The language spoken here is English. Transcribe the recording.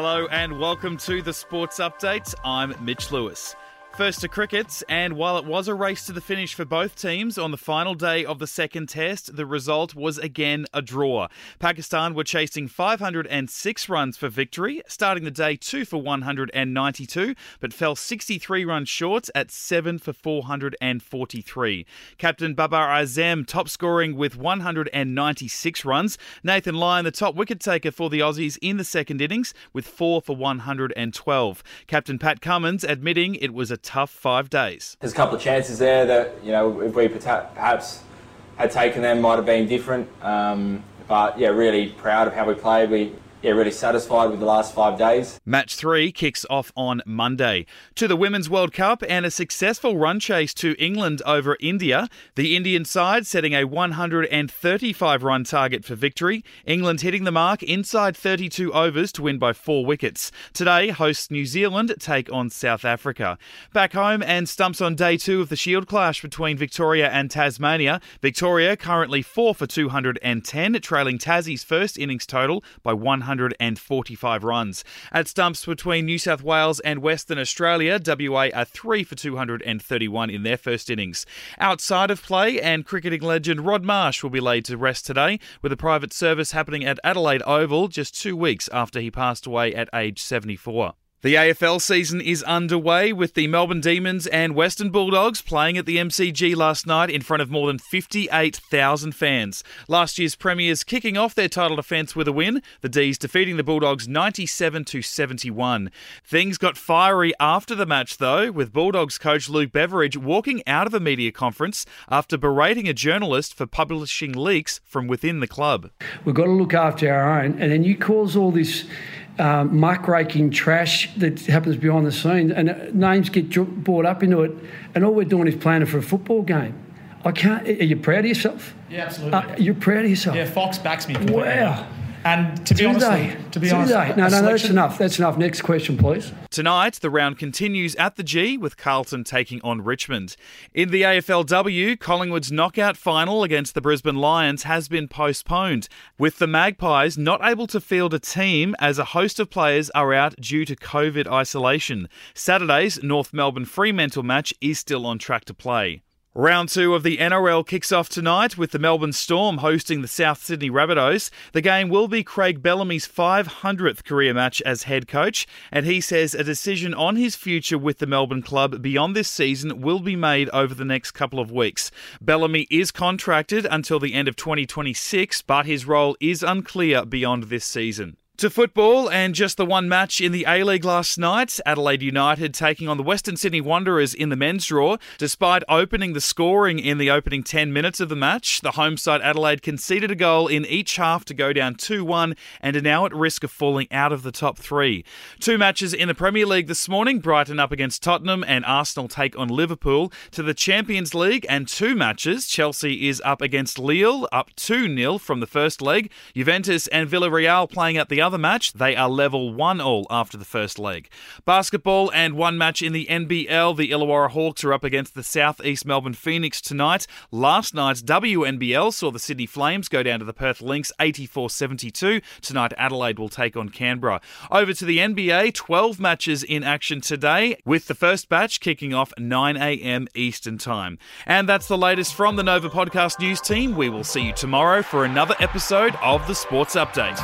Hello and welcome to the Sports Update. I'm Mitch Lewis. First to crickets, and while it was a race to the finish for both teams on the final day of the second test, the result was again a draw. Pakistan were chasing 506 runs for victory, starting the day 2 for 192, but fell 63 runs short at 7 for 443. Captain Babar Azam top scoring with 196 runs. Nathan Lyon, the top wicket taker for the Aussies in the second innings, with 4 for 112. Captain Pat Cummins admitting it was a tough five days. There's a couple of chances there that, you know, if we perhaps had taken them, might have been different. Um, but yeah, really proud of how we played. We yeah, really satisfied with the last five days. Match three kicks off on Monday. To the Women's World Cup and a successful run chase to England over India. The Indian side setting a 135 run target for victory. England hitting the mark inside 32 overs to win by four wickets. Today, hosts New Zealand take on South Africa. Back home and stumps on day two of the Shield clash between Victoria and Tasmania. Victoria currently 4 for 210, trailing Tassie's first innings total by 100. 145 runs. At stumps between New South Wales and Western Australia, WA are 3 for 231 in their first innings. Outside of play, and cricketing legend Rod Marsh will be laid to rest today, with a private service happening at Adelaide Oval just two weeks after he passed away at age 74. The AFL season is underway with the Melbourne Demons and Western Bulldogs playing at the MCG last night in front of more than 58,000 fans. Last year's premiers kicking off their title defence with a win, the D's defeating the Bulldogs 97 to 71. Things got fiery after the match though, with Bulldogs coach Luke Beveridge walking out of a media conference after berating a journalist for publishing leaks from within the club. We've got to look after our own, and then you cause all this um, muckraking trash that happens behind the scenes, and uh, names get brought up into it, and all we're doing is planning for a football game. I can't. Are you proud of yourself? Yeah, absolutely. Uh, you're proud of yourself. Yeah, Fox backs me. Wow. And to be honest, to be honest, no, no, that's enough. That's enough. Next question, please. Tonight, the round continues at the G with Carlton taking on Richmond. In the AFLW, Collingwood's knockout final against the Brisbane Lions has been postponed, with the Magpies not able to field a team as a host of players are out due to COVID isolation. Saturday's North Melbourne Fremantle match is still on track to play. Round two of the NRL kicks off tonight with the Melbourne Storm hosting the South Sydney Rabbitohs. The game will be Craig Bellamy's 500th career match as head coach, and he says a decision on his future with the Melbourne club beyond this season will be made over the next couple of weeks. Bellamy is contracted until the end of 2026, but his role is unclear beyond this season. To football and just the one match in the A League last night, Adelaide United taking on the Western Sydney Wanderers in the men's draw. Despite opening the scoring in the opening 10 minutes of the match, the home side Adelaide conceded a goal in each half to go down 2 1 and are now at risk of falling out of the top three. Two matches in the Premier League this morning Brighton up against Tottenham and Arsenal take on Liverpool. To the Champions League and two matches, Chelsea is up against Lille, up 2 0 from the first leg. Juventus and Villarreal playing at the other other match, they are level 1 all after the first leg. Basketball and one match in the NBL. The Illawarra Hawks are up against the Southeast Melbourne Phoenix tonight. Last night's WNBL saw the Sydney Flames go down to the Perth Lynx 84 72. Tonight, Adelaide will take on Canberra. Over to the NBA, 12 matches in action today, with the first batch kicking off 9 a.m. Eastern Time. And that's the latest from the Nova Podcast News team. We will see you tomorrow for another episode of the Sports Update.